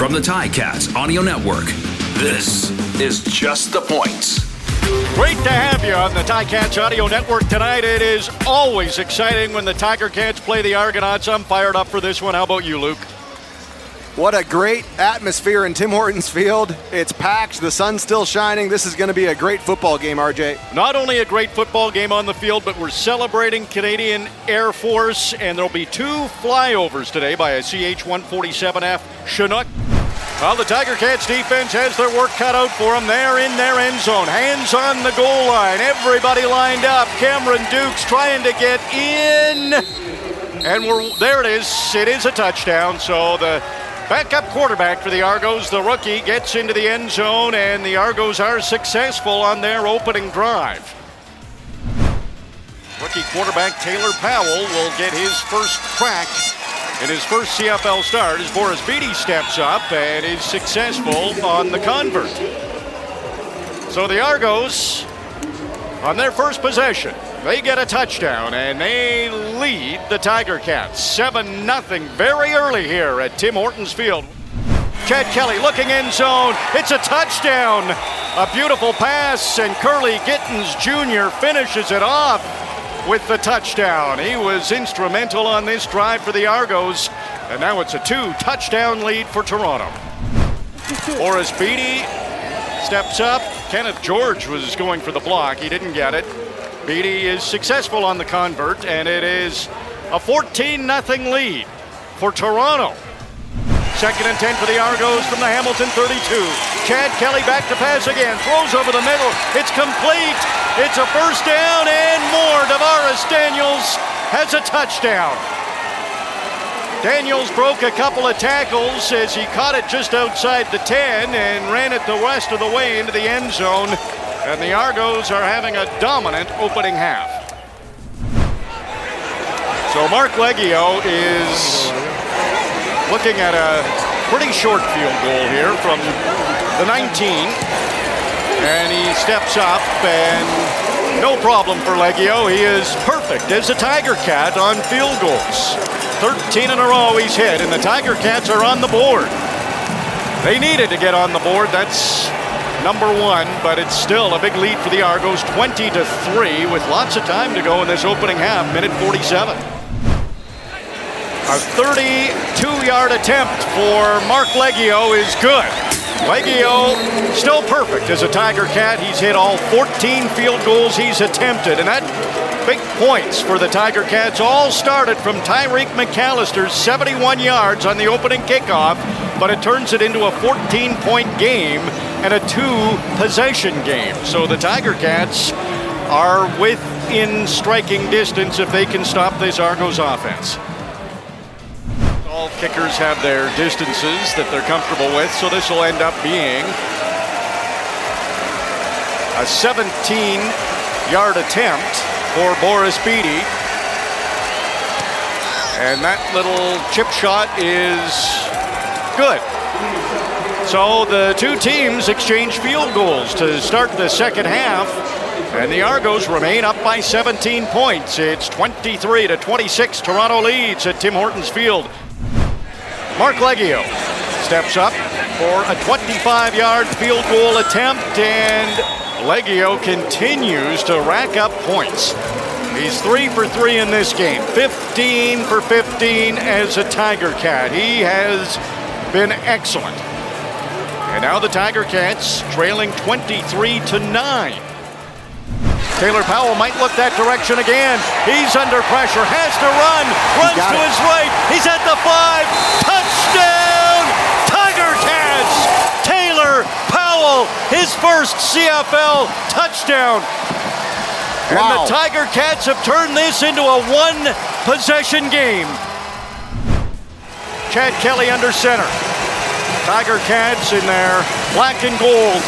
From the Ticats Audio Network, this is Just the Points. Great to have you on the Ticats Audio Network tonight. It is always exciting when the Tiger Cats play the Argonauts. I'm fired up for this one. How about you, Luke? What a great atmosphere in Tim Hortons Field. It's packed, the sun's still shining. This is going to be a great football game, RJ. Not only a great football game on the field, but we're celebrating Canadian Air Force, and there'll be two flyovers today by a CH 147F Chinook. Well, the Tiger Cats defense has their work cut out for them. They're in their end zone. Hands on the goal line. Everybody lined up. Cameron Dukes trying to get in. And we're there it is. It is a touchdown. So the backup quarterback for the Argos, the rookie, gets into the end zone, and the Argos are successful on their opening drive. Rookie quarterback Taylor Powell will get his first crack in his first CFL start as Boris Bede steps up and is successful on the convert. So the Argos, on their first possession, they get a touchdown and they lead the Tiger Cats 7 0 very early here at Tim Hortons Field. Chad Kelly looking end zone. It's a touchdown. A beautiful pass, and Kurleigh Gittens Jr. finishes it off with the touchdown. He was instrumental on this drive for the Argos, and now it's a two touchdown lead for Toronto. Boris Bede steps up. Kenneth George was going for the block, he didn't get it. Bede is successful on the convert, and it is a 14 0 lead for Toronto. Second and 10 for the Argos from the Hamilton 32. Chad Kelly back to pass again. Throws over the middle. It's complete. It's a first down and more. Davaris Daniels has a touchdown. Daniels broke a couple of tackles as he caught it just outside the 10 and ran it the rest of the way into the end zone. And the Argos are having a dominant opening half. So Marc Liegghio is looking at a pretty short field goal here from the 19. And he steps up and no problem for Liegghio. He is perfect as a Tiger Cat on field goals. 13 in a row he's hit, and the Tiger Cats are on the board. They needed to get on the board. That's number one, but it's still a big lead for the Argos, 20 to 3, with lots of time to go in this opening half, minute 47. A 32-yard attempt for Marc Liegghio is good. Liegghio still perfect as a Tiger Cat. He's hit all 14 field goals he's attempted, and that big points for the Tiger Cats all started from Tyreek McAllister's 71 yards on the opening kickoff, but it turns it into a 14-point game and a two-possession game. So the Tiger Cats are within striking distance if they can stop this Argos offense. Kickers have their distances that they're comfortable with, so this will end up being a 17 yard attempt for Boris Bede. And that little chip shot is good. So the two teams exchange field goals to start the second half. And the Argos remain up by 17 points. It's 23 to 26. Toronto leads at Tim Hortons Field. Marc Liegghio steps up for a 25 yard field goal attempt, and Liegghio continues to rack up points. He's three for three in this game, 15 for 15 as a Tiger Cat. He has been excellent. And now the Tiger Cats trailing 23 to 9. Taylor Powell might look that direction again. He's under pressure, has to run, runs to it. his right. He's at the five. Touchdown, Tiger Cats! Taylor Powell, his first CFL touchdown. And the Tiger Cats have turned this into a one possession game. Chad Kelly under center. Tiger Cats in their black and gold.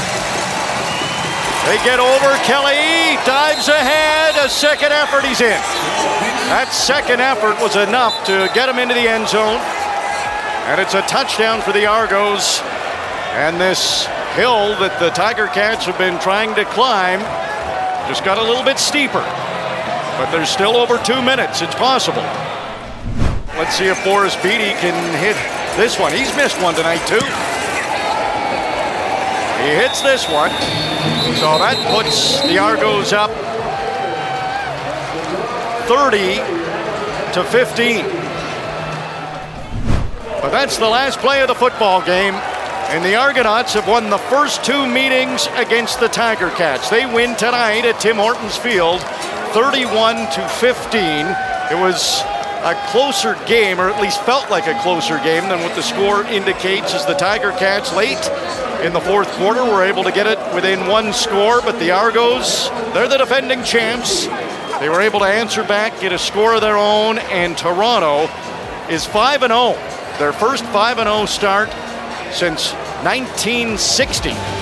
They get over. Kelly dives ahead. A second effort. He's in. That second effort was enough to get him into the end zone. And it's a touchdown for the Argos. And this hill that the Tiger Cats have been trying to climb just got a little bit steeper. But there's still over two minutes. It's possible. Let's see if Boris Bede can hit this one. He's missed one tonight, too. He hits this one. So that puts the Argos up 30 to 15. But that's the last play of the football game. And the Argonauts have won the first two meetings against the Tiger Cats. They win tonight at Tim Hortons Field, 31 to 15. It was a closer game, or at least felt like a closer game than what the score indicates, as the Tiger Cats late in the fourth quarter were able to get it within one score. But the Argos, they're the defending champs. They were able to answer back, get a score of their own, and Toronto is 5 0. Their first 5 0 start since 1960.